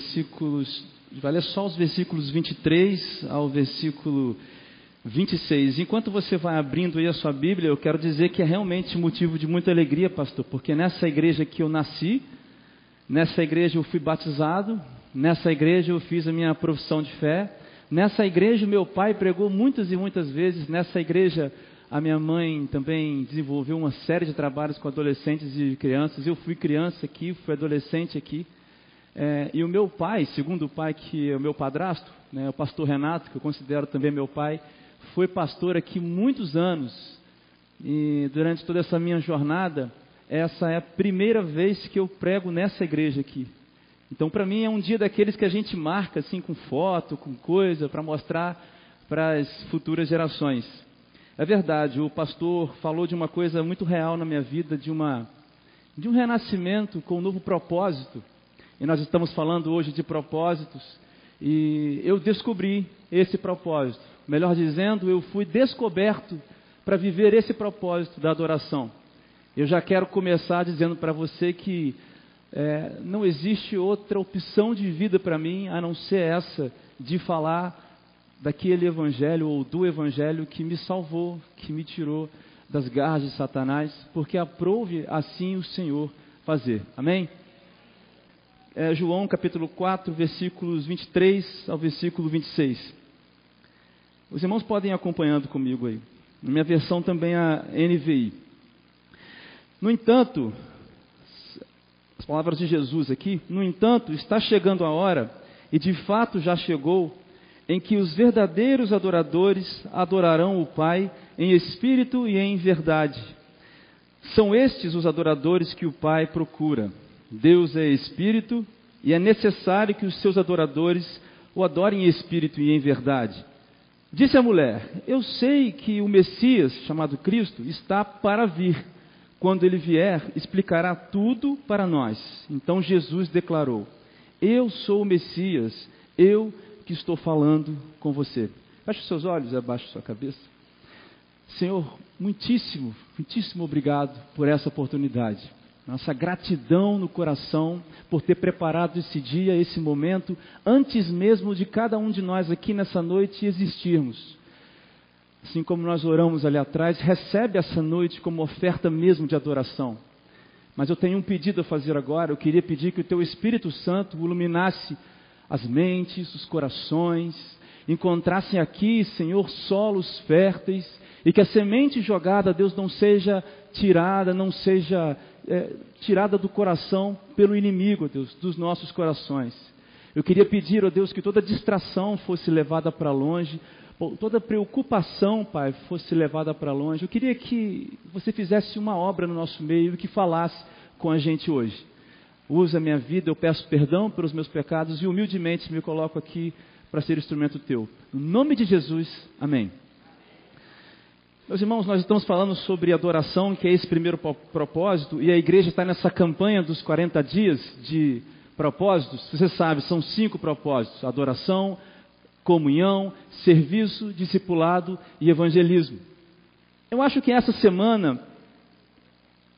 Versículos, vai ler só os versículos 23 ao versículo 26. Enquanto você vai abrindo aí a sua Bíblia, eu quero dizer que é realmente motivo de muita alegria, pastor, porque nessa igreja que eu nasci, nessa igreja eu fui batizado, nessa igreja eu fiz a minha profissão de fé, nessa igreja meu pai pregou muitas e muitas vezes, nessa igreja a minha mãe também desenvolveu uma série de trabalhos com adolescentes e crianças. Eu fui criança aqui, fui adolescente aqui. É, e o meu pai, segundo o pai que é o meu padrasto, né, o pastor Renato, que eu considero também meu pai, foi pastor aqui muitos anos e durante toda essa minha jornada, essa é a primeira vez que eu prego nessa igreja aqui. Então, para mim, é um dia daqueles que a gente marca assim com foto, com coisa, para mostrar para as futuras gerações. É verdade, o pastor falou de uma coisa muito real na minha vida, de uma de um renascimento com um novo propósito. E nós estamos falando hoje de propósitos, e eu descobri esse propósito. Melhor dizendo, eu fui descoberto para viver esse propósito da adoração. Eu já quero começar dizendo para você que é, não existe outra opção de vida para mim a não ser essa de falar daquele evangelho ou do evangelho que me salvou, que me tirou das garras de Satanás, porque aprove assim o Senhor fazer. Amém? É, João capítulo 4, versículos 23 ao versículo 26. Os irmãos podem ir acompanhando comigo aí. Na minha versão também a NVI. No entanto, as palavras de Jesus aqui, no entanto, está chegando a hora, e de fato já chegou, em que os verdadeiros adoradores adorarão o Pai em espírito e em verdade. São estes os adoradores que o Pai procura. Deus é espírito e é necessário que os seus adoradores o adorem em espírito e em verdade. Disse a mulher: Eu sei que o Messias, chamado Cristo, está para vir. Quando ele vier, explicará tudo para nós. Então Jesus declarou: Eu sou o Messias, eu que estou falando com você. Feche seus olhos e abaixe sua cabeça. Senhor, muitíssimo, muitíssimo obrigado por essa oportunidade nossa gratidão no coração por ter preparado esse dia, esse momento, antes mesmo de cada um de nós aqui nessa noite existirmos. Assim como nós oramos ali atrás, recebe essa noite como oferta mesmo de adoração. Mas eu tenho um pedido a fazer agora. Eu queria pedir que o Teu Espírito Santo iluminasse as mentes, os corações, encontrassem aqui, Senhor, solos férteis e que a semente jogada, Deus, não seja tirada, não seja é, tirada do coração pelo inimigo, Deus, dos nossos corações. Eu queria pedir, ó Deus, que toda distração fosse levada para longe, toda preocupação, Pai, fosse levada para longe. Eu queria que você fizesse uma obra no nosso meio e que falasse com a gente hoje. Usa a minha vida, eu peço perdão pelos meus pecados e humildemente me coloco aqui para ser instrumento teu. No nome de Jesus, amém. Meus irmãos, nós estamos falando sobre adoração, que é esse primeiro propósito, e a igreja está nessa campanha dos 40 dias de propósitos. Você sabe, são cinco propósitos: adoração, comunhão, serviço, discipulado e evangelismo. Eu acho que essa semana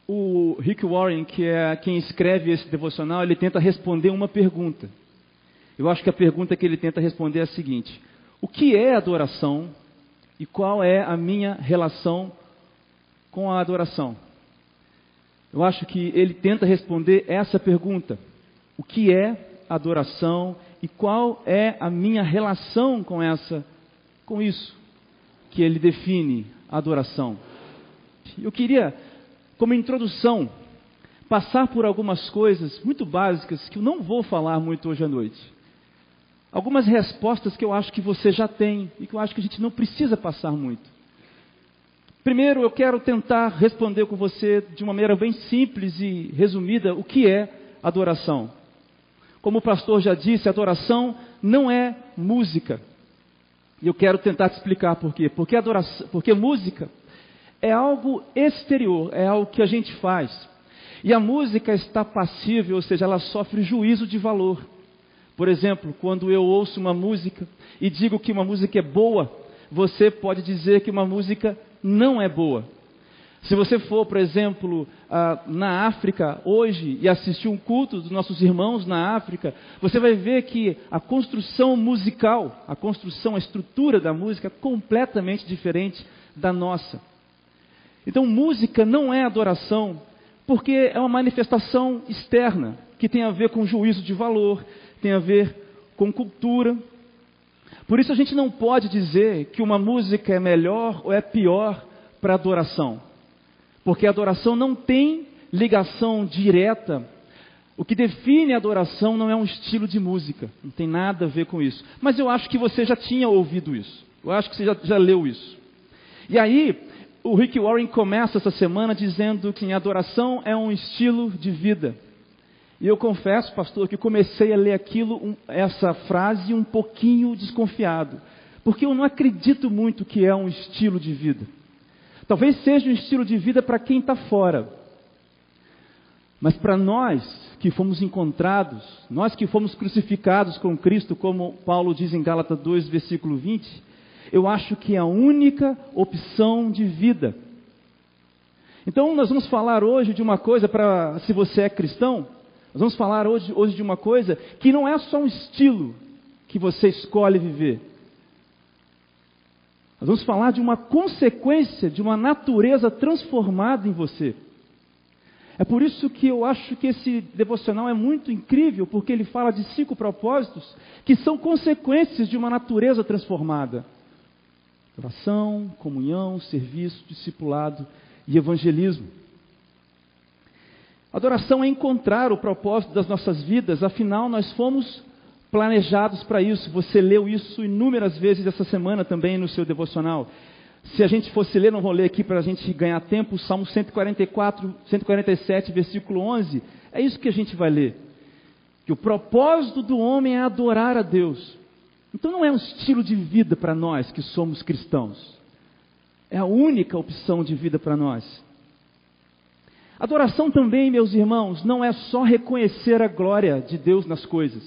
o Rick Warren, que é quem escreve esse devocional, ele tenta responder uma pergunta. Eu acho que a pergunta que ele tenta responder é a seguinte: o que é adoração? E qual é a minha relação com a adoração? Eu acho que ele tenta responder essa pergunta: o que é adoração e qual é a minha relação com essa com isso que ele define adoração? Eu queria, como introdução, passar por algumas coisas muito básicas que eu não vou falar muito hoje à noite algumas respostas que eu acho que você já tem e que eu acho que a gente não precisa passar muito. Primeiro, eu quero tentar responder com você de uma maneira bem simples e resumida o que é adoração. Como o pastor já disse, adoração não é música. E eu quero tentar te explicar por quê. Porque, adoração, porque música é algo exterior, é algo que a gente faz. E a música está passível, ou seja, ela sofre juízo de valor. Por exemplo, quando eu ouço uma música e digo que uma música é boa, você pode dizer que uma música não é boa. Se você for, por exemplo, na África hoje e assistir um culto dos nossos irmãos na África, você vai ver que a construção musical, a construção, a estrutura da música é completamente diferente da nossa. Então, música não é adoração, porque é uma manifestação externa, que tem a ver com juízo de valor, tem a ver com cultura. Por isso a gente não pode dizer que uma música é melhor ou é pior para adoração. Porque a adoração não tem ligação direta. O que define a adoração não é um estilo de música, não tem nada a ver com isso. Mas eu acho que você já tinha ouvido isso, eu acho que você já, já leu isso. E aí, o Rick Warren começa essa semana dizendo que a adoração é um estilo de vida. E eu confesso, pastor, que comecei a ler aquilo, essa frase, um pouquinho desconfiado. Porque eu não acredito muito que é um estilo de vida. Talvez seja um estilo de vida para quem está fora. Mas para nós que fomos encontrados, nós que fomos crucificados com Cristo, como Paulo diz em Gálatas 2, versículo 20, eu acho que é a única opção de vida. Então nós vamos falar hoje de uma coisa para se você é cristão, nós vamos falar hoje, hoje de uma coisa que não é só um estilo que você escolhe viver. Nós vamos falar de uma consequência de uma natureza transformada em você. É por isso que eu acho que esse devocional é muito incrível, porque ele fala de cinco propósitos que são consequências de uma natureza transformada: oração, comunhão, serviço, discipulado e evangelismo. Adoração é encontrar o propósito das nossas vidas, afinal, nós fomos planejados para isso. Você leu isso inúmeras vezes essa semana também no seu devocional. Se a gente fosse ler, não vou ler aqui para a gente ganhar tempo, Salmo 144, 147, versículo 11. É isso que a gente vai ler. Que o propósito do homem é adorar a Deus. Então não é um estilo de vida para nós que somos cristãos. É a única opção de vida para nós. Adoração também, meus irmãos, não é só reconhecer a glória de Deus nas coisas.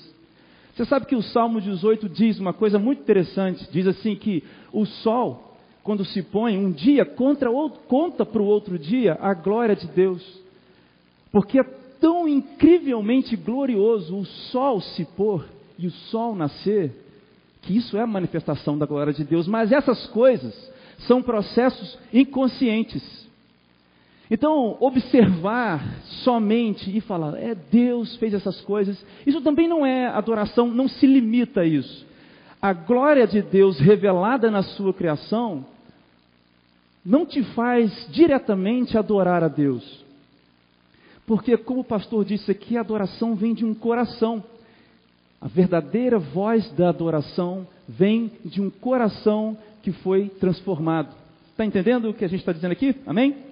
Você sabe que o Salmo 18 diz uma coisa muito interessante: diz assim que o sol, quando se põe, um dia contra outro, conta para o outro dia a glória de Deus. Porque é tão incrivelmente glorioso o sol se pôr e o sol nascer, que isso é a manifestação da glória de Deus. Mas essas coisas são processos inconscientes. Então, observar somente e falar, é Deus fez essas coisas, isso também não é adoração, não se limita a isso. A glória de Deus revelada na sua criação não te faz diretamente adorar a Deus. Porque, como o pastor disse aqui, a adoração vem de um coração. A verdadeira voz da adoração vem de um coração que foi transformado. Está entendendo o que a gente está dizendo aqui? Amém?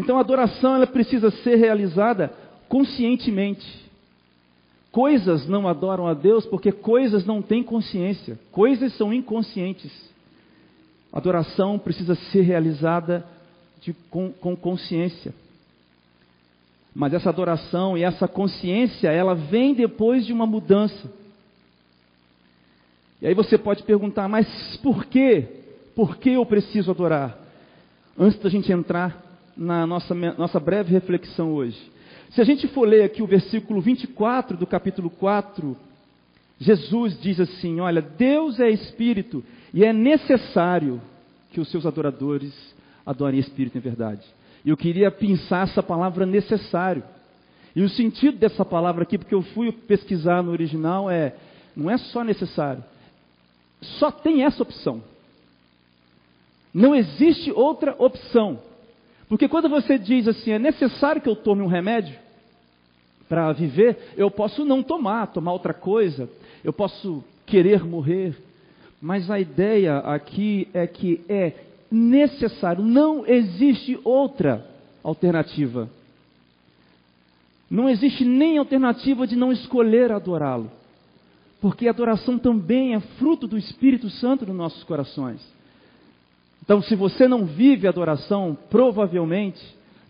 Então a adoração ela precisa ser realizada conscientemente. Coisas não adoram a Deus porque coisas não têm consciência, coisas são inconscientes. A adoração precisa ser realizada de, com, com consciência. Mas essa adoração e essa consciência, ela vem depois de uma mudança. E aí você pode perguntar, mas por quê? Por que eu preciso adorar? Antes da gente entrar na nossa, nossa breve reflexão hoje. Se a gente for ler aqui o versículo 24 do capítulo 4, Jesus diz assim: Olha, Deus é espírito e é necessário que os seus adoradores adorem espírito em verdade. E eu queria pensar essa palavra necessário. E o sentido dessa palavra aqui, porque eu fui pesquisar no original, é: não é só necessário, só tem essa opção. Não existe outra opção. Porque quando você diz assim, é necessário que eu tome um remédio para viver, eu posso não tomar, tomar outra coisa, eu posso querer morrer, mas a ideia aqui é que é necessário, não existe outra alternativa. Não existe nem alternativa de não escolher adorá-lo. Porque a adoração também é fruto do Espírito Santo nos nossos corações. Então, se você não vive adoração, provavelmente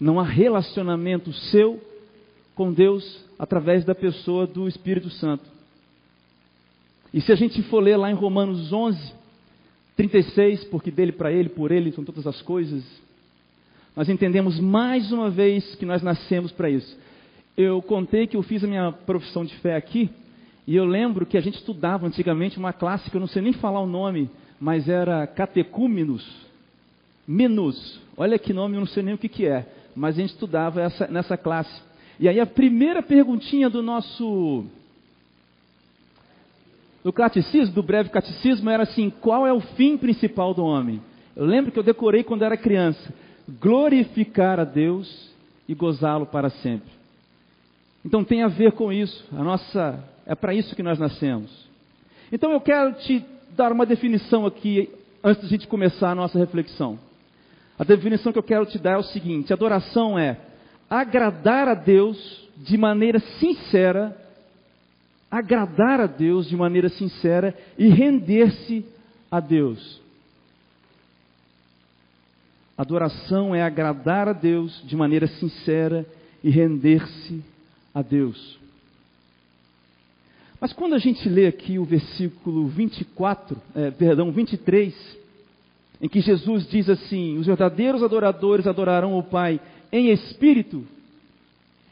não há relacionamento seu com Deus através da pessoa do Espírito Santo. E se a gente for ler lá em Romanos 11, 36, porque dele para ele, por ele são todas as coisas, nós entendemos mais uma vez que nós nascemos para isso. Eu contei que eu fiz a minha profissão de fé aqui, e eu lembro que a gente estudava antigamente uma classe que eu não sei nem falar o nome, mas era catecúmenos, menos. Olha que nome, eu não sei nem o que, que é, mas a gente estudava essa, nessa classe. E aí a primeira perguntinha do nosso do catecismo, do breve catecismo, era assim: qual é o fim principal do homem? Eu lembro que eu decorei quando era criança: glorificar a Deus e gozá-lo para sempre. Então tem a ver com isso. A nossa é para isso que nós nascemos. Então eu quero te dar uma definição aqui antes de a gente começar a nossa reflexão. A definição que eu quero te dar é o seguinte: adoração é agradar a Deus de maneira sincera agradar a Deus de maneira sincera e render-se a Deus. Adoração é agradar a Deus de maneira sincera e render-se a Deus. Mas quando a gente lê aqui o versículo 24, é, perdão, 23, em que Jesus diz assim: Os verdadeiros adoradores adorarão o Pai em espírito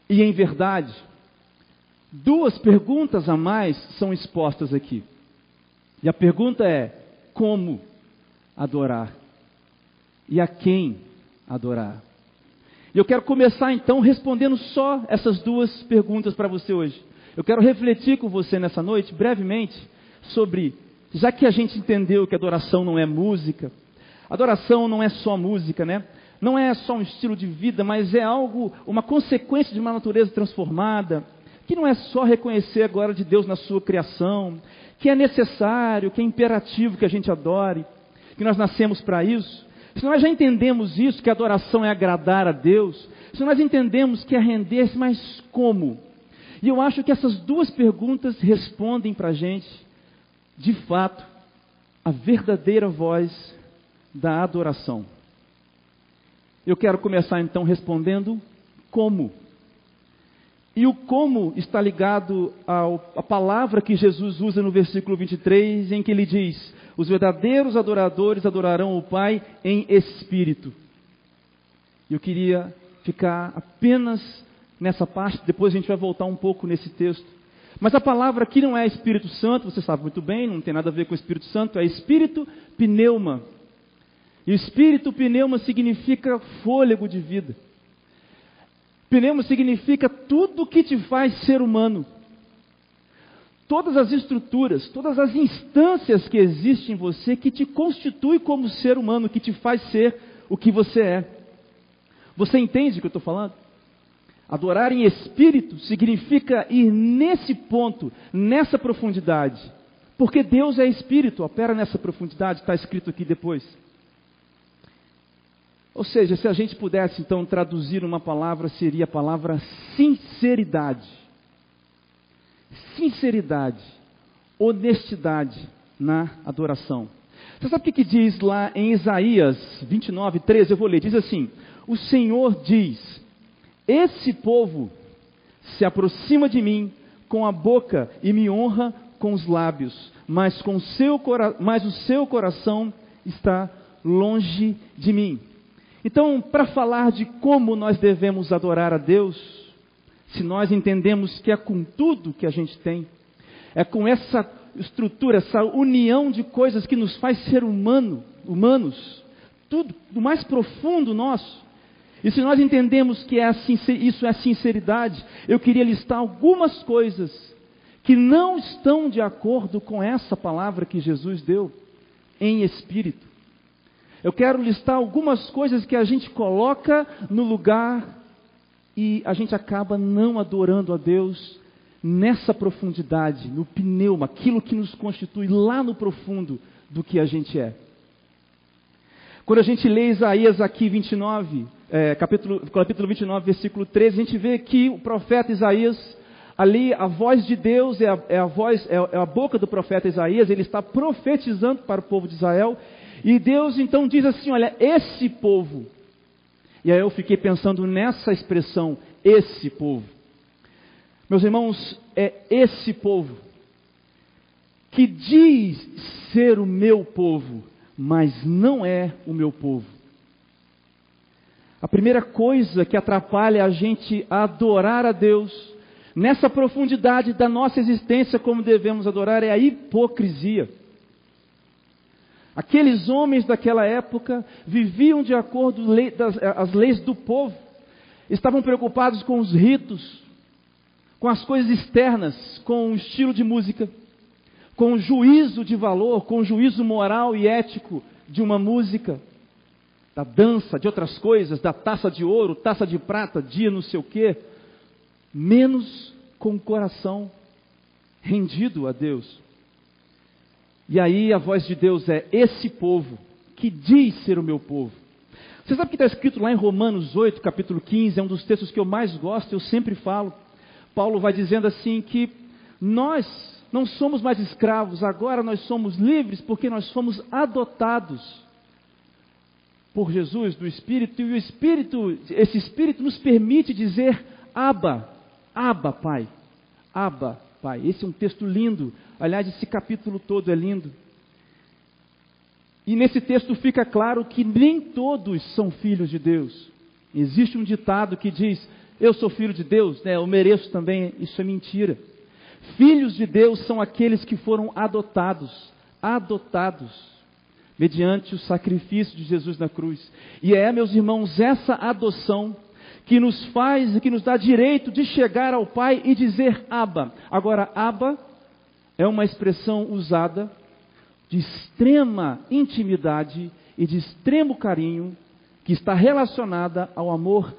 e em verdade. Duas perguntas a mais são expostas aqui. E a pergunta é: como adorar? E a quem adorar? E eu quero começar então respondendo só essas duas perguntas para você hoje. Eu quero refletir com você nessa noite, brevemente, sobre, já que a gente entendeu que adoração não é música, adoração não é só música, né? Não é só um estilo de vida, mas é algo, uma consequência de uma natureza transformada que não é só reconhecer a glória de Deus na sua criação, que é necessário, que é imperativo que a gente adore, que nós nascemos para isso. Se nós já entendemos isso, que a adoração é agradar a Deus, se nós entendemos que é render-se, mas como? E eu acho que essas duas perguntas respondem para a gente, de fato, a verdadeira voz da adoração. Eu quero começar então respondendo como. E o como está ligado à palavra que Jesus usa no versículo 23, em que ele diz: Os verdadeiros adoradores adorarão o Pai em espírito. Eu queria ficar apenas nessa parte, depois a gente vai voltar um pouco nesse texto. Mas a palavra aqui não é Espírito Santo, você sabe muito bem, não tem nada a ver com Espírito Santo, é Espírito pneuma. E Espírito pneuma significa fôlego de vida. Pneuma significa tudo que te faz ser humano. Todas as estruturas, todas as instâncias que existem em você que te constitui como ser humano, que te faz ser o que você é. Você entende o que eu estou falando? Adorar em espírito significa ir nesse ponto, nessa profundidade. Porque Deus é espírito, opera nessa profundidade, está escrito aqui depois. Ou seja, se a gente pudesse então traduzir uma palavra, seria a palavra sinceridade. Sinceridade, honestidade na adoração. Você sabe o que, diz lá em Isaías 29, 13? Eu vou ler. Diz assim: O Senhor diz: Esse povo se aproxima de mim com a boca e me honra com os lábios, mas, com seu, mas o seu coração está longe de mim. Então, para falar de como nós devemos adorar a Deus, se nós entendemos que é com tudo que a gente tem, é com essa estrutura, essa união de coisas que nos faz ser humano, humanos, tudo do mais profundo nosso. E se nós entendemos que é isso é sinceridade, eu queria listar algumas coisas que não estão de acordo com essa palavra que Jesus deu em espírito. Eu quero listar algumas coisas que a gente coloca no lugar e a gente acaba não adorando a Deus nessa profundidade, no pneuma, aquilo que nos constitui lá no profundo do que a gente é. Quando a gente lê Isaías aqui 29, é, capítulo, capítulo 29, versículo 13, a gente vê que o profeta Isaías, ali a voz de Deus é a, é a voz, é, é a boca do profeta Isaías, ele está profetizando para o povo de Israel, e Deus então diz assim: olha, esse povo. E aí eu fiquei pensando nessa expressão, esse povo. Meus irmãos, é esse povo que diz ser o meu povo, mas não é o meu povo. A primeira coisa que atrapalha a gente adorar a Deus, nessa profundidade da nossa existência, como devemos adorar, é a hipocrisia. Aqueles homens daquela época viviam de acordo com as leis do povo, estavam preocupados com os ritos, com as coisas externas, com o estilo de música, com o juízo de valor, com o juízo moral e ético de uma música da dança, de outras coisas, da taça de ouro, taça de prata, dia não sei o quê, menos com o coração rendido a Deus. E aí a voz de Deus é: esse povo que diz ser o meu povo. Você sabe que está escrito lá em Romanos 8, capítulo 15, é um dos textos que eu mais gosto, eu sempre falo. Paulo vai dizendo assim que nós não somos mais escravos, agora nós somos livres porque nós fomos adotados por Jesus, do Espírito, e o Espírito, esse Espírito nos permite dizer Abba, Abba, Pai, Abba, Pai. Esse é um texto lindo, aliás, esse capítulo todo é lindo. E nesse texto fica claro que nem todos são filhos de Deus. Existe um ditado que diz: Eu sou filho de Deus, né? eu mereço também. Isso é mentira. Filhos de Deus são aqueles que foram adotados, adotados mediante o sacrifício de Jesus na cruz. E é, meus irmãos, essa adoção que nos faz e que nos dá direito de chegar ao Pai e dizer Abba. Agora, Abba é uma expressão usada de extrema intimidade e de extremo carinho que está relacionada ao amor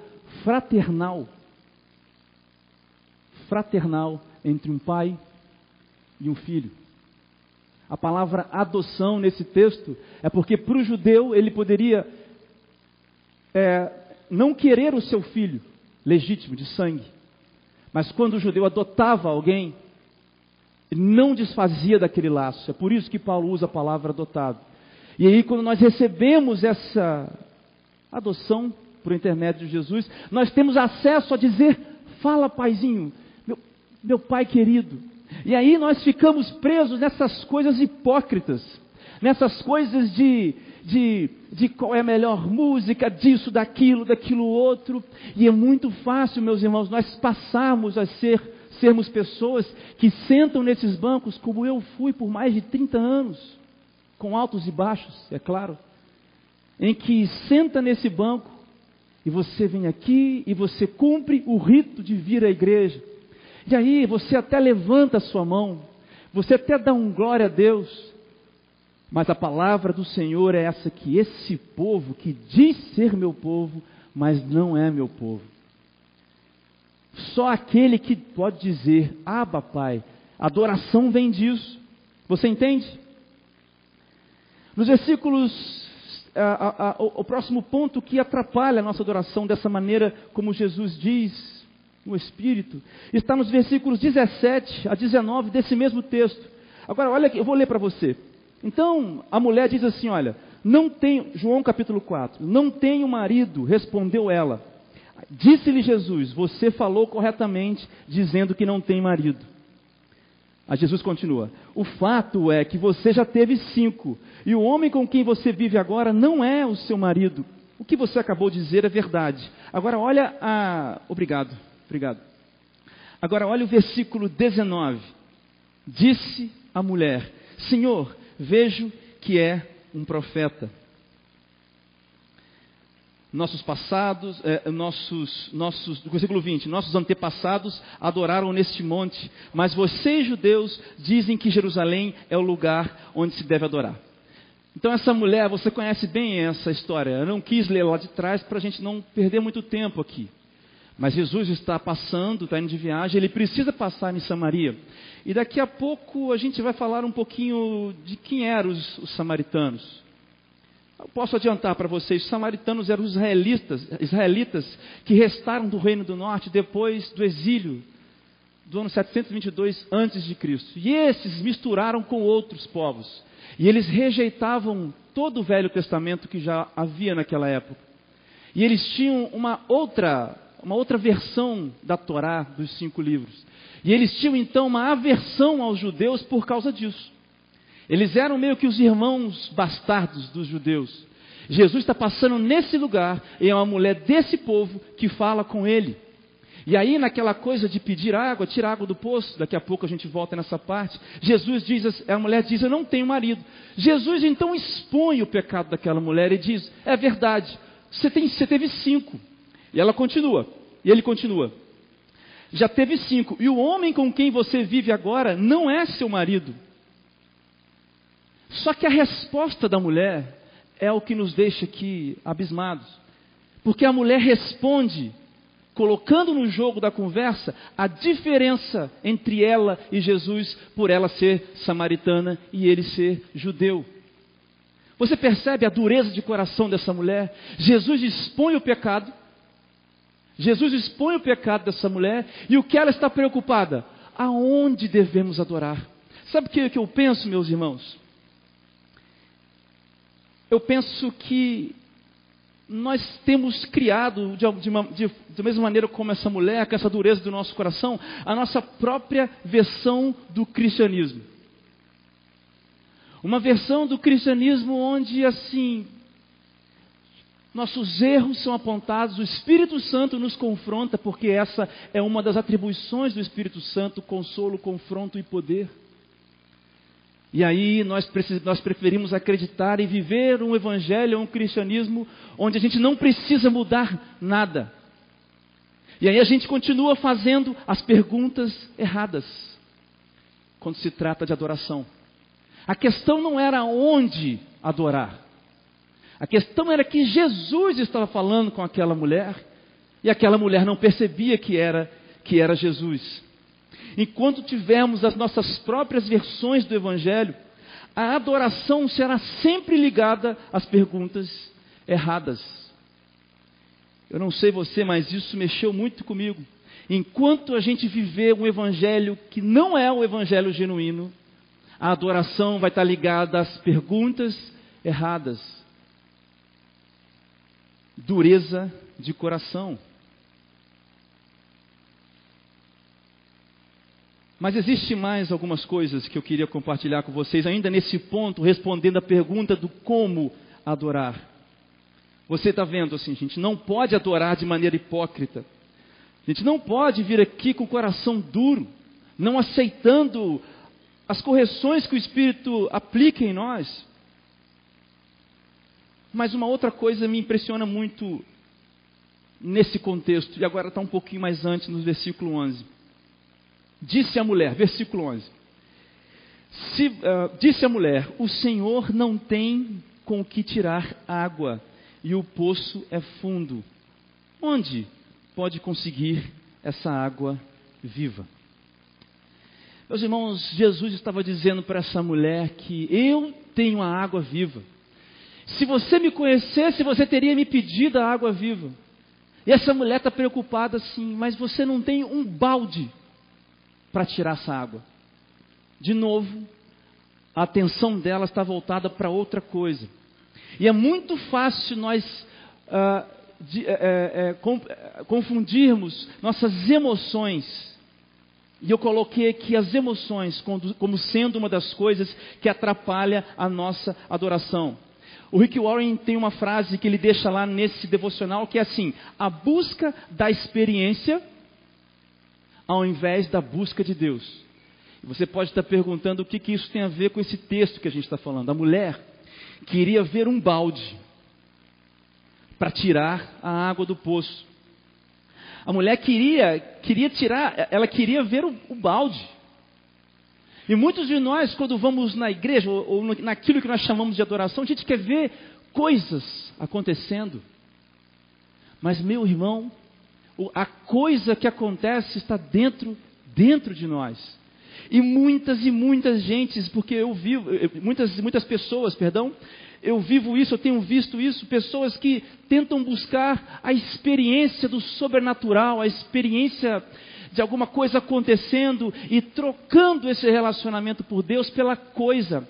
fraternal. Fraternal entre um pai e um filho. A palavra adoção nesse texto é porque para o judeu ele poderia é, não querer o seu filho legítimo, de sangue. Mas quando o judeu adotava alguém, não desfazia daquele laço. É por isso que Paulo usa a palavra adotado. E aí, quando nós recebemos essa adoção por intermédio de Jesus, nós temos acesso a dizer: Fala, paizinho, meu, pai querido, e aí nós ficamos presos nessas coisas hipócritas, nessas coisas de, de, de qual é a melhor música, disso, daquilo, daquilo outro. E é muito fácil, meus irmãos, nós passarmos a ser, sermos pessoas que sentam nesses bancos, como eu fui por mais de 30 anos, com altos e baixos, é claro, em que senta nesse banco e você vem aqui e você cumpre o rito de vir à igreja. E aí você até levanta a sua mão, você até dá um glória a Deus, mas a palavra do Senhor é essa que esse povo que diz ser meu povo, mas não é meu povo. Só aquele que pode dizer, Abba Pai, adoração vem disso. Você entende? Nos versículos, a, a, a, o próximo ponto que atrapalha a nossa adoração dessa maneira, como Jesus diz, no Espírito, está nos versículos 17 a 19 desse mesmo texto. Agora, olha aqui, eu vou ler para você. Então, a mulher diz assim: Olha, não tenho, João capítulo 4, não tenho marido, respondeu ela. Disse-lhe Jesus: Você falou corretamente, dizendo que não tem marido. A Jesus continua: O fato é que você já teve cinco, e o homem com quem você vive agora não é o seu marido. O que você acabou de dizer é verdade. Agora, olha a. Obrigado. Obrigado. Agora, olha o versículo 19. Disse a mulher: Senhor, vejo que é um profeta. Nossos passados, é, nossos, nossos, versículo 20, nossos antepassados adoraram neste monte, mas vocês, judeus, dizem que Jerusalém é o lugar onde se deve adorar. Então, essa mulher, você conhece bem essa história. Eu não quis ler lá de trás para a gente não perder muito tempo aqui. Mas Jesus está passando, está indo de viagem, ele precisa passar em Samaria. E daqui a pouco a gente vai falar um pouquinho de quem eram os, os samaritanos. Eu posso adiantar para vocês, os samaritanos eram os israelitas, israelitas que restaram do reino do norte depois do exílio do ano 722 antes de Cristo. E esses misturaram com outros povos. E eles rejeitavam todo o Velho Testamento que já havia naquela época. E eles tinham uma outra uma outra versão da Torá, dos cinco livros. E eles tinham então uma aversão aos judeus por causa disso. Eles eram meio que os irmãos bastardos dos judeus. Jesus está passando nesse lugar e é uma mulher desse povo que fala com ele. E aí, naquela coisa de pedir água, tirar água do poço, daqui a pouco a gente volta nessa parte. Jesus diz, a mulher diz: Eu não tenho marido. Jesus então expõe o pecado daquela mulher e diz: É verdade, você, tem, você teve cinco. E ela continua, e ele continua: Já teve cinco, e o homem com quem você vive agora não é seu marido. Só que a resposta da mulher é o que nos deixa aqui abismados. Porque a mulher responde colocando no jogo da conversa a diferença entre ela e Jesus, por ela ser samaritana e ele ser judeu. Você percebe a dureza de coração dessa mulher? Jesus expõe o pecado, Jesus expõe o pecado dessa mulher e o que ela está preocupada? Aonde devemos adorar? Sabe o que eu penso, meus irmãos? Eu penso que nós temos criado, de, de, da mesma maneira como essa mulher, com essa dureza do nosso coração, a nossa própria versão do cristianismo. Uma versão do cristianismo onde, assim, nossos erros são apontados, o Espírito Santo nos confronta, porque essa é uma das atribuições do Espírito Santo: consolo, confronto e poder. E aí nós, nós preferimos acreditar e viver um evangelho, um cristianismo, onde a gente não precisa mudar nada. E aí a gente continua fazendo as perguntas erradas quando se trata de adoração. A questão não era onde adorar. A questão era que Jesus estava falando com aquela mulher e aquela mulher não percebia que era que era Jesus. Enquanto tivermos as nossas próprias versões do Evangelho, a adoração será sempre ligada às perguntas erradas. Eu não sei você, mas isso mexeu muito comigo. Enquanto a gente viver um evangelho que não é o evangelho genuíno, a adoração vai estar ligada às perguntas erradas. Dureza de coração. Mas existe mais algumas coisas que eu queria compartilhar com vocês, ainda nesse ponto, respondendo a pergunta do como adorar. Você está vendo assim, gente não pode adorar de maneira hipócrita. A gente não pode vir aqui com o coração duro, não aceitando as correções que o Espírito aplica em nós. Mas uma outra coisa me impressiona muito nesse contexto, e agora está um pouquinho mais antes, no versículo 11. Disse a mulher, versículo 11: Se, uh, Disse a mulher: O Senhor não tem com que tirar água, e o poço é fundo. Onde pode conseguir essa água viva? Meus irmãos, Jesus estava dizendo para essa mulher que eu tenho a água viva. Se você me conhecesse, você teria me pedido a água viva. E essa mulher está preocupada assim, mas você não tem um balde para tirar essa água. De novo, a atenção dela está voltada para outra coisa. E é muito fácil nós uh, de, é, é, confundirmos nossas emoções. E eu coloquei aqui as emoções como sendo uma das coisas que atrapalha a nossa adoração. O Rick Warren tem uma frase que ele deixa lá nesse devocional que é assim: a busca da experiência ao invés da busca de Deus. E você pode estar perguntando o que, que isso tem a ver com esse texto que a gente está falando. A mulher queria ver um balde para tirar a água do poço. A mulher queria, queria tirar, ela queria ver o, o balde. E muitos de nós, quando vamos na igreja, ou, naquilo que nós chamamos de adoração, a gente quer ver coisas acontecendo. Mas, meu irmão, a coisa que acontece está dentro, dentro de nós. E muitas e muitas gentes, porque eu vivo, muitas muitas pessoas, perdão, eu vivo isso, eu tenho visto isso, pessoas que tentam buscar a experiência do sobrenatural, a experiência de alguma coisa acontecendo e trocando esse relacionamento por Deus pela coisa.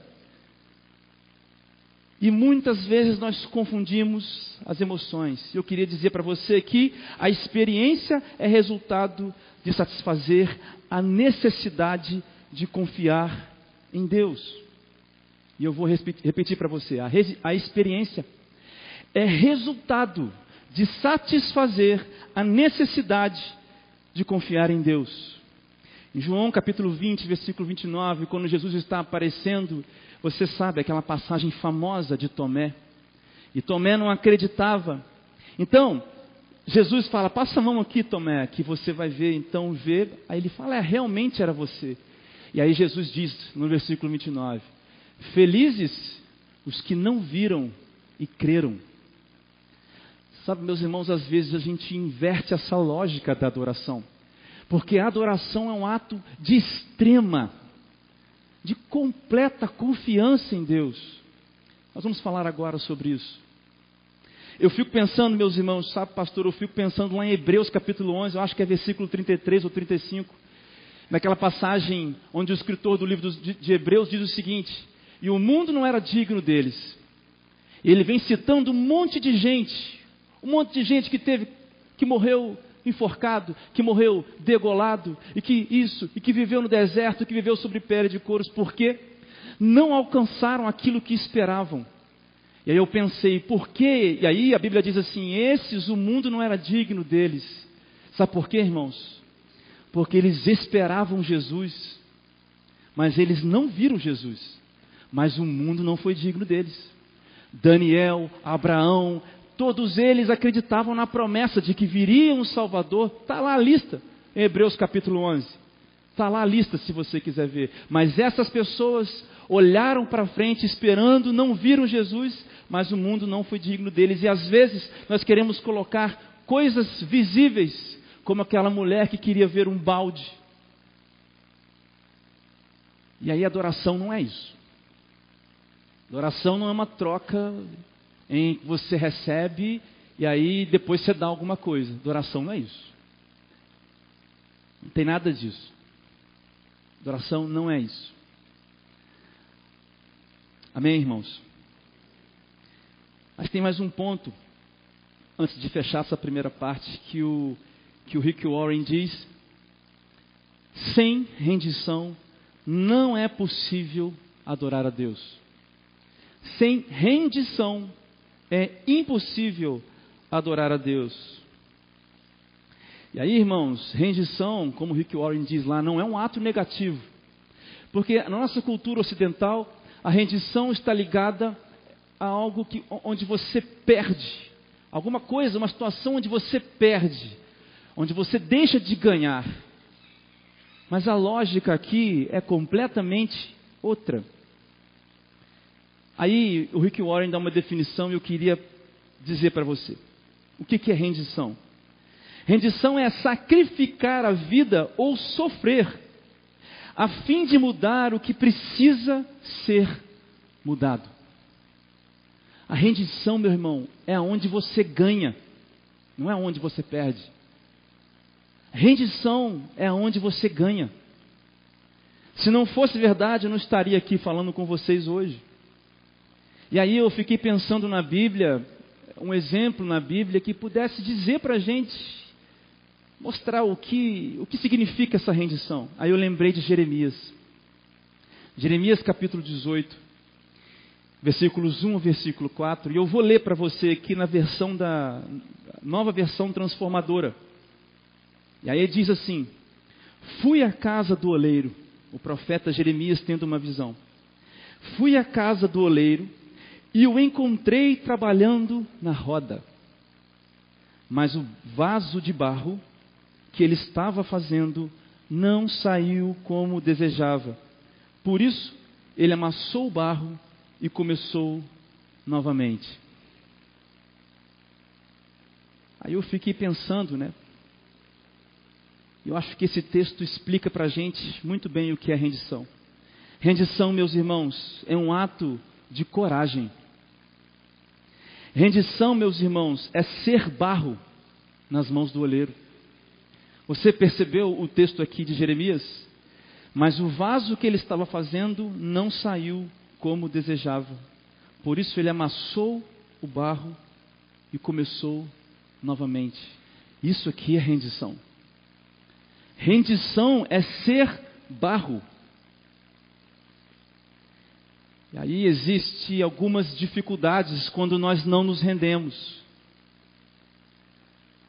E muitas vezes nós confundimos as emoções. Eu queria dizer para você que a experiência é resultado de satisfazer a necessidade de confiar em Deus. E eu vou repetir para você: a, a experiência é resultado de satisfazer a necessidade de confiar em Deus. Em João capítulo 20, versículo 29, quando Jesus está aparecendo, você sabe aquela passagem famosa de Tomé. E Tomé não acreditava. Então, Jesus fala: Passa a mão aqui, Tomé, que você vai ver. Então, vê. Aí ele fala: É, realmente era você. E aí Jesus diz no versículo 29: Felizes os que não viram e creram. Sabe, meus irmãos, às vezes a gente inverte essa lógica da adoração. Porque a adoração é um ato de extrema, de completa confiança em Deus. Nós vamos falar agora sobre isso. Eu fico pensando, meus irmãos, sabe, pastor, eu fico pensando lá em Hebreus capítulo 11, eu acho que é versículo 33 ou 35, naquela passagem onde o escritor do livro de Hebreus diz o seguinte: E o mundo não era digno deles. Ele vem citando um monte de gente, um monte de gente que teve, que morreu enforcado, que morreu degolado, e que isso, e que viveu no deserto, que viveu sobre pele de couros, porque não alcançaram aquilo que esperavam. E aí eu pensei, por quê? E aí a Bíblia diz assim: esses o mundo não era digno deles. Sabe por quê, irmãos? Porque eles esperavam Jesus, mas eles não viram Jesus. Mas o mundo não foi digno deles. Daniel, Abraão, todos eles acreditavam na promessa de que viria um Salvador. Está lá a lista, em Hebreus capítulo 11. Está lá a lista se você quiser ver. Mas essas pessoas olharam para frente esperando, não viram Jesus, mas o mundo não foi digno deles. E às vezes nós queremos colocar coisas visíveis, como aquela mulher que queria ver um balde. E aí adoração não é isso. Adoração não é uma troca em que você recebe e aí depois você dá alguma coisa. Adoração não é isso. Não tem nada disso. Adoração não é isso. Amém, irmãos? Mas tem mais um ponto, antes de fechar essa primeira parte, que o, que o Rick Warren diz: sem rendição não é possível adorar a Deus. Sem rendição é impossível adorar a Deus. E aí, irmãos, rendição, como Rick Warren diz lá, não é um ato negativo. Porque na nossa cultura ocidental, a rendição está ligada a algo que, onde você perde, alguma coisa, uma situação onde você perde, onde você deixa de ganhar. Mas a lógica aqui é completamente outra. Aí o Rick Warren dá uma definição e eu queria dizer para você. O que, que é rendição? Rendição é sacrificar a vida ou sofrer, a fim de mudar o que precisa ser mudado. A rendição, meu irmão, é onde você ganha, não é onde você perde. Rendição é onde você ganha. Se não fosse verdade, eu não estaria aqui falando com vocês hoje. E aí eu fiquei pensando na Bíblia, um exemplo na Bíblia que pudesse dizer para a gente, mostrar o que, o que significa essa rendição. Aí eu lembrei de Jeremias. Jeremias capítulo 18 versículos 1 ao versículo 4, e eu vou ler para você aqui na versão da nova versão transformadora. E aí diz assim: Fui à casa do oleiro, o profeta Jeremias tendo uma visão. Fui à casa do oleiro e o encontrei trabalhando na roda. Mas o vaso de barro que ele estava fazendo não saiu como desejava. Por isso, ele amassou o barro e começou novamente. Aí eu fiquei pensando, né? Eu acho que esse texto explica para a gente muito bem o que é rendição. Rendição, meus irmãos, é um ato de coragem. Rendição, meus irmãos, é ser barro nas mãos do oleiro. Você percebeu o texto aqui de Jeremias? Mas o vaso que ele estava fazendo não saiu como desejava. Por isso ele amassou o barro e começou novamente. Isso aqui é rendição. Rendição é ser barro. E aí existe algumas dificuldades quando nós não nos rendemos.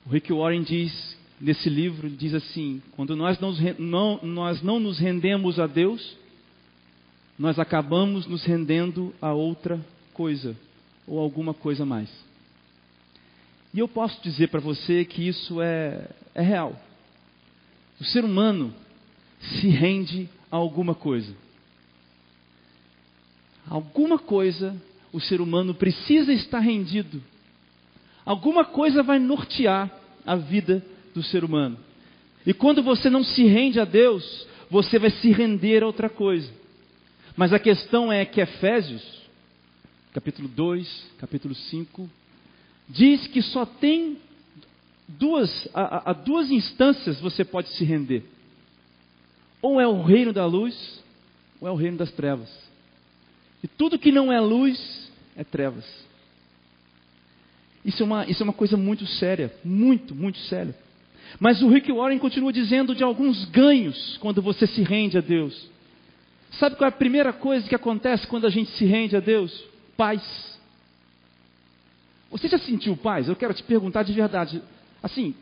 O Rick Warren diz nesse livro, diz assim: quando nós não, não, nós não nos rendemos a Deus, nós acabamos nos rendendo a outra coisa ou alguma coisa mais. E eu posso dizer para você que isso é, é real. O ser humano se rende a alguma coisa. Alguma coisa o ser humano precisa estar rendido. Alguma coisa vai nortear a vida do ser humano. E quando você não se rende a Deus, você vai se render a outra coisa. Mas a questão é que Efésios, capítulo 2, capítulo 5, diz que só tem duas, a, a duas instâncias você pode se render. Ou é o reino da luz, ou é o reino das trevas. E tudo que não é luz é trevas. Isso é uma, isso é uma coisa muito séria, muito, muito séria. Mas o Rick Warren continua dizendo de alguns ganhos quando você se rende a Deus. Sabe qual é a primeira coisa que acontece quando a gente se rende a Deus? Paz. Você já sentiu paz? Eu quero te perguntar de verdade. Assim,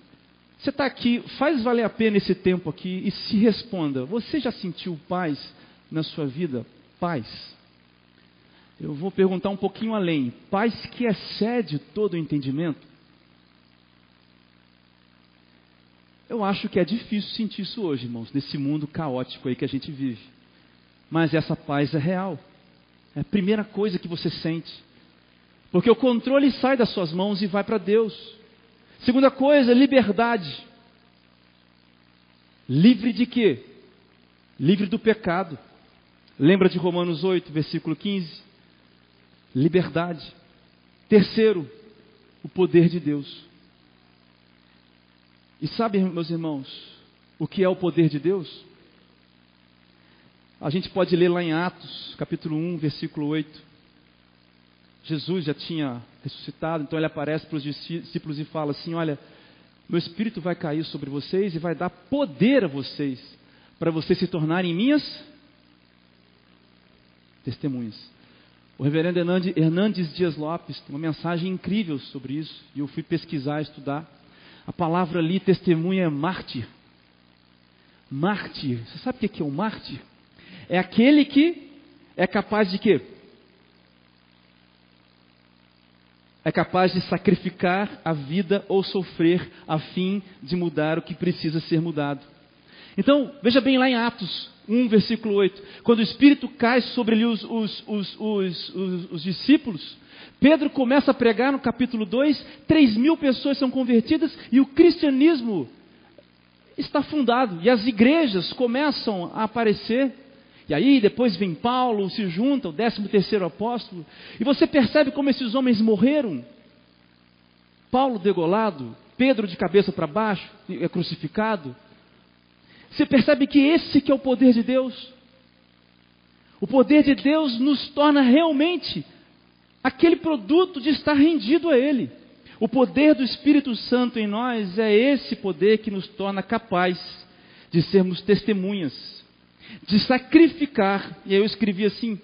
você está aqui, faz valer a pena esse tempo aqui e se responda: você já sentiu paz na sua vida? Paz. Eu vou perguntar um pouquinho além: paz que excede todo o entendimento? Eu acho que é difícil sentir isso hoje, irmãos, nesse mundo caótico aí que a gente vive. Mas essa paz é real. É a primeira coisa que você sente. Porque o controle sai das suas mãos e vai para Deus. Segunda coisa, liberdade. Livre de quê? Livre do pecado. Lembra de Romanos 8, versículo 15? Liberdade. Terceiro, o poder de Deus. E sabe, meus irmãos, o que é o poder de Deus? A gente pode ler lá em Atos, capítulo 1, versículo 8. Jesus já tinha ressuscitado, então ele aparece para os discípulos e fala assim: Olha, meu espírito vai cair sobre vocês e vai dar poder a vocês, para vocês se tornarem minhas testemunhas. O reverendo Hernandes Dias Lopes tem uma mensagem incrível sobre isso, e eu fui pesquisar, estudar. A palavra ali, testemunha, é mártir. Mártir. Você sabe o que é um mártir? É aquele que é capaz de quê? É capaz de sacrificar a vida ou sofrer a fim de mudar o que precisa ser mudado. Então, veja bem lá em Atos 1, versículo 8. Quando o Espírito cai sobre os, os, os, os discípulos, Pedro começa a pregar no capítulo 2, 3 mil pessoas são convertidas e o cristianismo está fundado. E as igrejas começam a aparecer. E aí depois vem Paulo, se junta, o 13 terceiro apóstolo. E você percebe como esses homens morreram. Paulo degolado, Pedro de cabeça para baixo, é crucificado. Você percebe que esse que é o poder de Deus. O poder de Deus nos torna realmente aquele produto de estar rendido a Ele. O poder do Espírito Santo em nós é esse poder que nos torna capaz de sermos testemunhas, de sacrificar, e eu escrevi assim,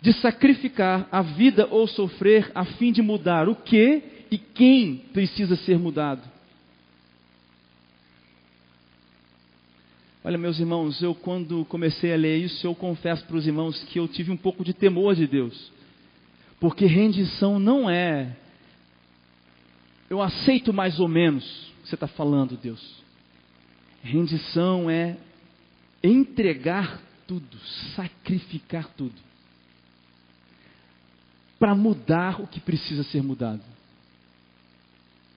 de sacrificar a vida ou sofrer a fim de mudar o que e quem precisa ser mudado. Olha, meus irmãos, eu quando comecei a ler isso, eu confesso para os irmãos que eu tive um pouco de temor de Deus. Porque rendição não é eu aceito mais ou menos o que você está falando, Deus. Rendição é entregar tudo, sacrificar tudo, para mudar o que precisa ser mudado.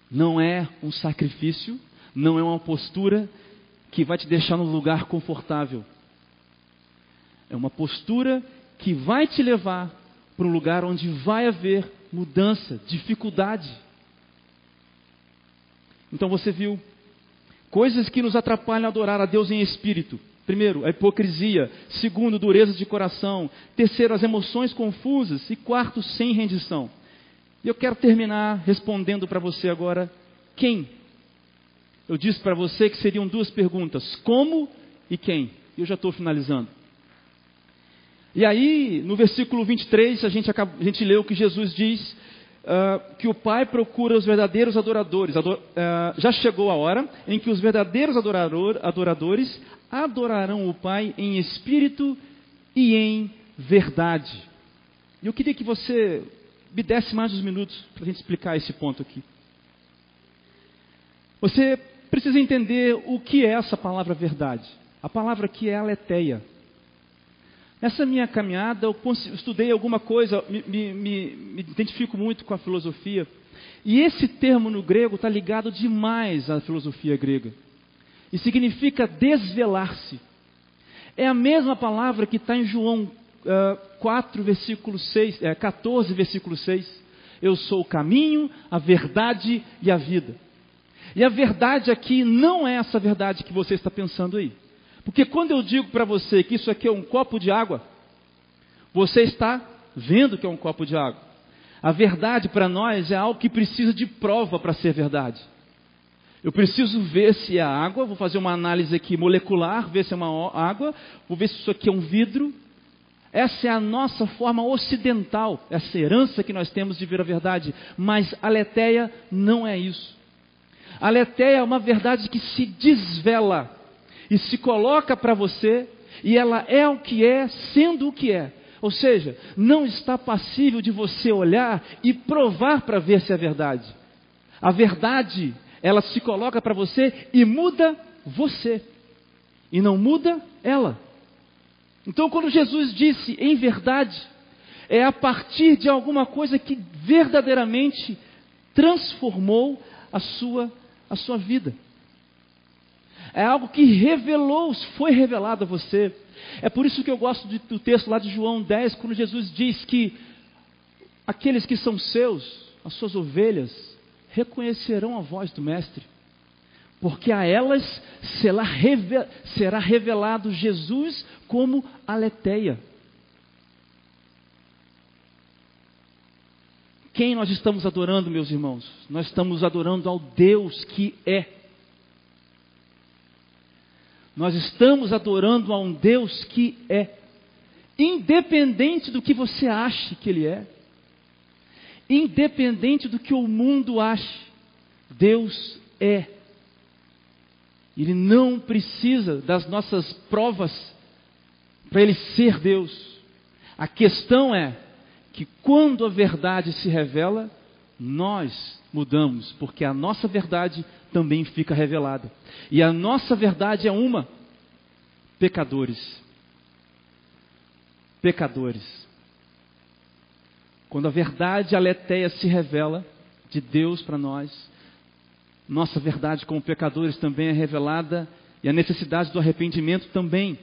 Não é um sacrifício, não é uma postura que vai te deixar num lugar confortável. É uma postura que vai te levar para um lugar onde vai haver mudança, dificuldade. Então você viu coisas que nos atrapalham a adorar a Deus em espírito. Primeiro, a hipocrisia. Segundo, dureza de coração. Terceiro, as emoções confusas. E quarto, sem rendição. E eu quero terminar respondendo para você agora: quem? Eu disse para você que seriam duas perguntas: como e quem? E eu já estou finalizando. E aí, no versículo 23, a gente, acaba, a gente leu que Jesus diz uh, que o Pai procura os verdadeiros adoradores. Ador, uh, já chegou a hora em que os verdadeiros adorador, adoradores adorarão o Pai em espírito e em verdade. E eu queria que você me desse mais uns minutos para a gente explicar esse ponto aqui. Você precisa entender o que é essa palavra verdade. A palavra que é aletheia. Nessa minha caminhada, eu estudei alguma coisa, me, me, me, identifico muito com a filosofia. E esse termo no grego está ligado demais à filosofia grega. E significa desvelar-se. É a mesma palavra que está em João uh, 4, versículo 6, é, 14, versículo 6. Eu sou o caminho, a verdade e a vida. E a verdade aqui não é essa verdade que você está pensando aí. Porque quando eu digo para você que isso aqui é um copo de água, você está vendo que é um copo de água. A verdade para nós é algo que precisa de prova para ser verdade. Eu preciso ver se é água, vou fazer uma análise aqui molecular, ver se é uma água, vou ver se isso aqui é um vidro. Essa é a nossa forma ocidental, essa herança que nós temos de ver a verdade. Mas a letéia não é isso. A letéia é uma verdade que se desvela e se coloca para você, e ela é o que é, sendo o que é. Ou seja, não está passível de você olhar e provar para ver se é verdade. A verdade, ela se coloca para você e muda você, e não muda ela. Então, quando Jesus disse em verdade, é a partir de alguma coisa que verdadeiramente transformou a sua, a sua vida. É algo que revelou, foi revelado a você. É por isso que eu gosto do texto lá de João 10, quando Jesus diz que aqueles que são seus, as suas ovelhas, reconhecerão a voz do Mestre, porque a elas será, será revelado Jesus como aleteia. Quem nós estamos adorando, meus irmãos? Nós estamos adorando ao Deus que é. Nós estamos adorando a um Deus que é, independente do que você ache que Ele é, independente do que o mundo ache, Deus é. Ele não precisa das nossas provas para Ele ser Deus. A questão é que quando a verdade se revela, nós mudamos, porque a nossa verdade também fica revelada. E a nossa verdade é uma: pecadores. Pecadores. Quando a verdade aleteia se revela de Deus para nós, nossa verdade como pecadores também é revelada e a necessidade do arrependimento também.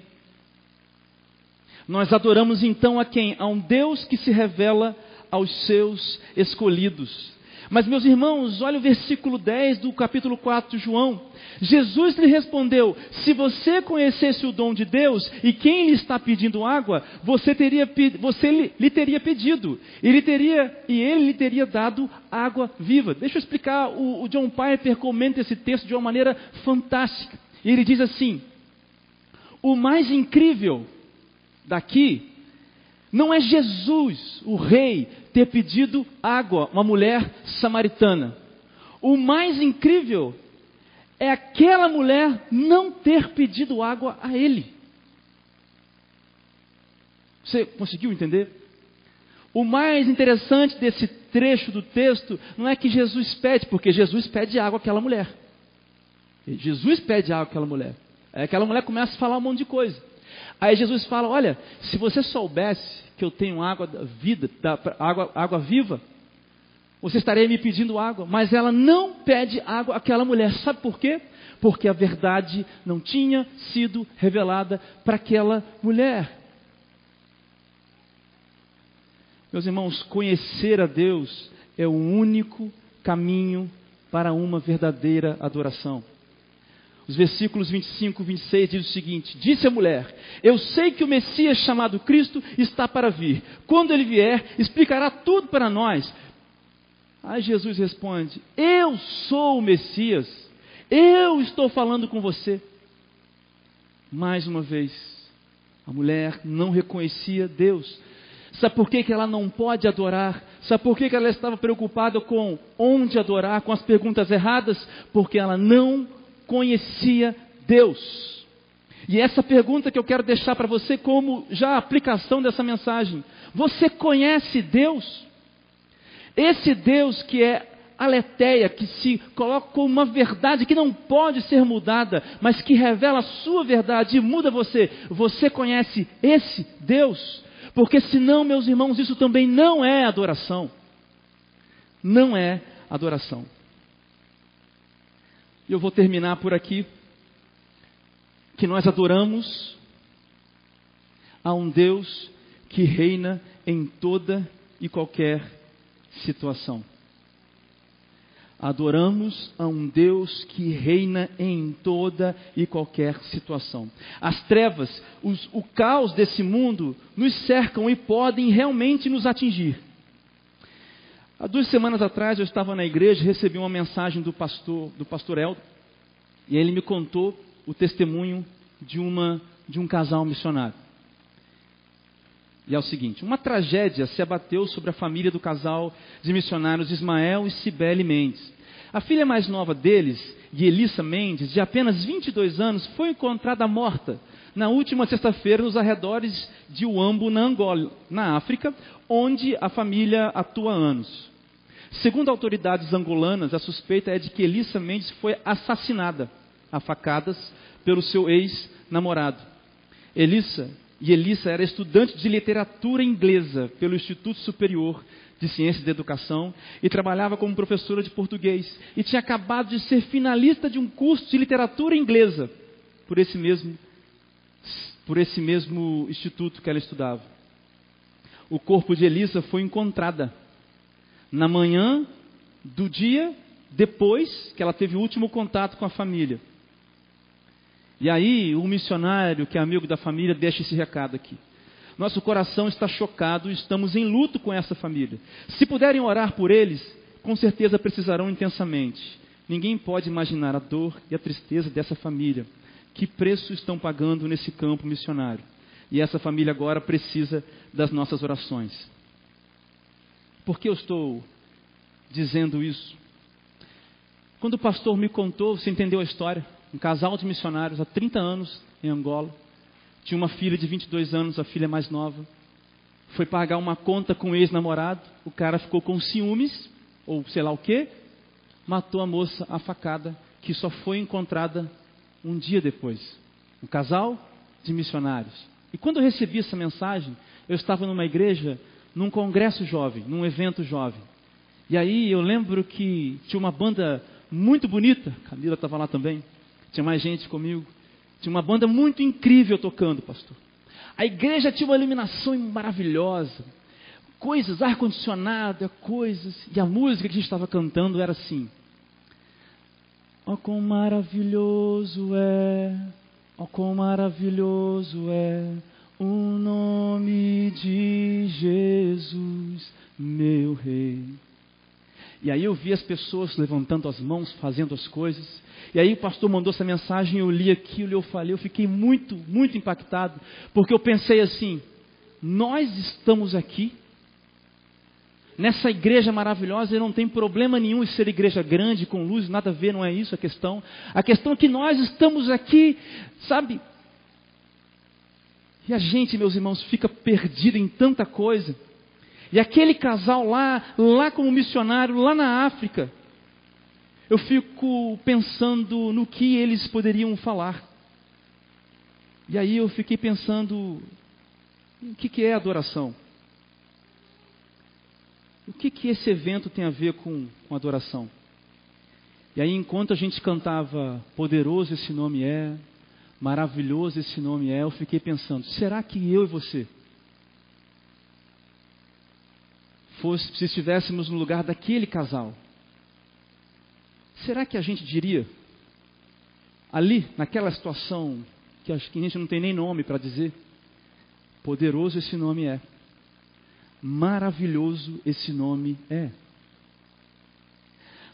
Nós adoramos então a quem? A um Deus que se revela aos seus escolhidos. Mas, meus irmãos, olha o versículo 10 do capítulo 4 de João. Jesus lhe respondeu: Se você conhecesse o dom de Deus e quem lhe está pedindo água, você, teria, você lhe teria pedido, ele, teria, e ele lhe teria dado água viva. Deixa eu explicar, o, o John Piper comenta esse texto de uma maneira fantástica. E ele diz assim: O mais incrível daqui não é Jesus, o rei, ter pedido água, uma mulher samaritana. O mais incrível é aquela mulher não ter pedido água a ele. Você conseguiu entender? O mais interessante desse trecho do texto não é que Jesus pede, porque Jesus pede água àquela mulher. Jesus pede água àquela mulher. Aquela mulher começa a falar um monte de coisa. Aí Jesus fala: Olha, se você soubesse que eu tenho água da vida, da, água, água viva, você estaria me pedindo água. Mas ela não pede água àquela mulher. Sabe por quê? Porque a verdade não tinha sido revelada para aquela mulher. Meus irmãos, conhecer a Deus é o único caminho para uma verdadeira adoração. Os versículos 25 e 26 diz o seguinte: Disse a mulher: Eu sei que o Messias chamado Cristo está para vir. Quando ele vier, explicará tudo para nós. Aí Jesus responde: Eu sou o Messias. Eu estou falando com você. Mais uma vez, A mulher não reconhecia Deus. Sabe por que, que ela não pode adorar? Sabe por que, que ela estava preocupada com onde adorar, com as perguntas erradas? Porque ela não conhecia Deus. E essa pergunta que eu quero deixar para você como já aplicação dessa mensagem. Você conhece Deus? Esse Deus que é aleteia, que se coloca como uma verdade que não pode ser mudada, mas que revela a sua verdade e muda você. Você conhece esse Deus? Porque senão, meus irmãos, isso também não é adoração. Não é adoração. E eu vou terminar por aqui que nós adoramos a um Deus que reina em toda e qualquer situação. Adoramos a um Deus que reina em toda e qualquer situação. As trevas, os, o caos desse mundo nos cercam e podem realmente nos atingir. Há duas semanas atrás eu estava na igreja e recebi uma mensagem do pastor, do pastor Eldo, e ele me contou o testemunho de, uma, de um casal missionário. E é o seguinte: uma tragédia se abateu sobre a família do casal de missionários Ismael e Cibele Mendes. A filha mais nova deles, Elissa Mendes, de apenas 22 anos, foi encontrada morta na última sexta-feira nos arredores de Uambo, na Angola, na África, onde a família atua há anos. Segundo autoridades angolanas, a suspeita é de que Elissa Mendes foi assassinada a facadas pelo seu ex-namorado. Elissa e Elissa era estudante de literatura inglesa pelo Instituto Superior de Ciências da Educação e trabalhava como professora de português. E tinha acabado de ser finalista de um curso de literatura inglesa por esse mesmo, por esse mesmo instituto que ela estudava. O corpo de Elissa foi encontrada na manhã do dia depois que ela teve o último contato com a família. E aí, o missionário, que é amigo da família, deixa esse recado aqui. Nosso coração está chocado estamos em luto com essa família. Se puderem orar por eles, com certeza precisarão intensamente. Ninguém pode imaginar a dor e a tristeza dessa família. Que preço estão pagando nesse campo missionário? E essa família agora precisa das nossas orações. Por que eu estou dizendo isso? Quando o pastor me contou, você entendeu a história? um casal de missionários há 30 anos em Angola. Tinha uma filha de 22 anos, a filha mais nova. Foi pagar uma conta com o ex-namorado. O cara ficou com ciúmes, ou sei lá o que. Matou a moça a facada, que só foi encontrada um dia depois. Um casal de missionários. E quando eu recebi essa mensagem, eu estava numa igreja, num congresso jovem, num evento jovem. E aí eu lembro que tinha uma banda muito bonita, Camila estava lá também. Tinha mais gente comigo. Tinha uma banda muito incrível tocando, pastor. A igreja tinha uma iluminação maravilhosa. Coisas, ar-condicionado, coisas. E a música que a gente estava cantando era assim. Ó oh, quão maravilhoso é, ó oh, quão maravilhoso é o nome de Jesus, meu Rei. E aí eu vi as pessoas levantando as mãos, fazendo as coisas. E aí o pastor mandou essa mensagem, eu li aquilo, eu falei, eu fiquei muito, muito impactado, porque eu pensei assim: nós estamos aqui nessa igreja maravilhosa e não tem problema nenhum em ser igreja grande, com luz, nada a ver, não é isso a questão. A questão é que nós estamos aqui, sabe? E a gente, meus irmãos, fica perdido em tanta coisa. E aquele casal lá, lá como missionário, lá na África, eu fico pensando no que eles poderiam falar. E aí eu fiquei pensando, o que, que é adoração? O que, que esse evento tem a ver com, com adoração? E aí, enquanto a gente cantava, poderoso esse nome é, maravilhoso esse nome é, eu fiquei pensando, será que eu e você fosse, se estivéssemos no lugar daquele casal, será que a gente diria, ali, naquela situação, que acho que a gente não tem nem nome para dizer, poderoso esse nome é, maravilhoso esse nome é.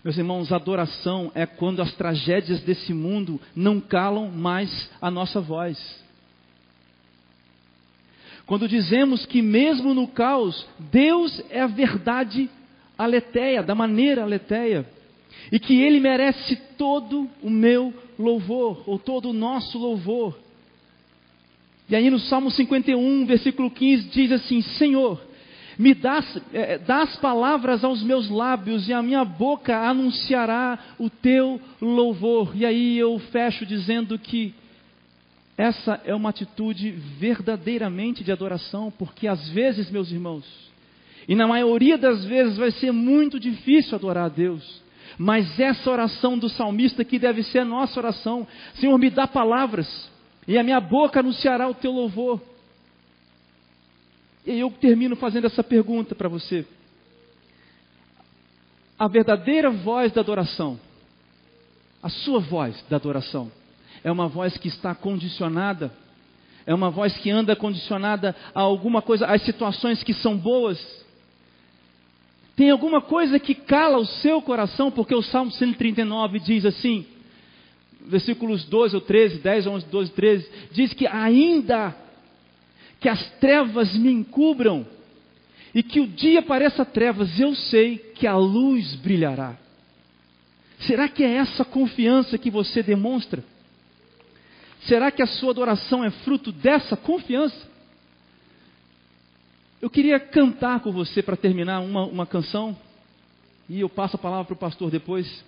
Meus irmãos, adoração é quando as tragédias desse mundo não calam mais a nossa voz. Quando dizemos que mesmo no caos, Deus é a verdade aleteia, da maneira aleteia, e que Ele merece todo o meu louvor, ou todo o nosso louvor. E aí no Salmo 51, versículo 15, diz assim: Senhor, me dás, é, dás palavras aos meus lábios, e a minha boca anunciará o teu louvor. E aí eu fecho dizendo que essa é uma atitude verdadeiramente de adoração, porque às vezes, meus irmãos, e na maioria das vezes vai ser muito difícil adorar a Deus. Mas essa oração do salmista que deve ser a nossa oração, Senhor, me dá palavras, e a minha boca anunciará o teu louvor. E eu termino fazendo essa pergunta para você. A verdadeira voz da adoração, a sua voz da adoração, é uma voz que está condicionada, é uma voz que anda condicionada a alguma coisa, às situações que são boas. Tem alguma coisa que cala o seu coração, porque o Salmo 139 diz assim: versículos 12 ou 13, 10, 11, 12, 13, diz que ainda que as trevas me encubram e que o dia pareça trevas, eu sei que a luz brilhará. Será que é essa confiança que você demonstra? Será que a sua adoração é fruto dessa confiança? Eu queria cantar com você para terminar uma, uma canção, e eu passo a palavra para o pastor depois.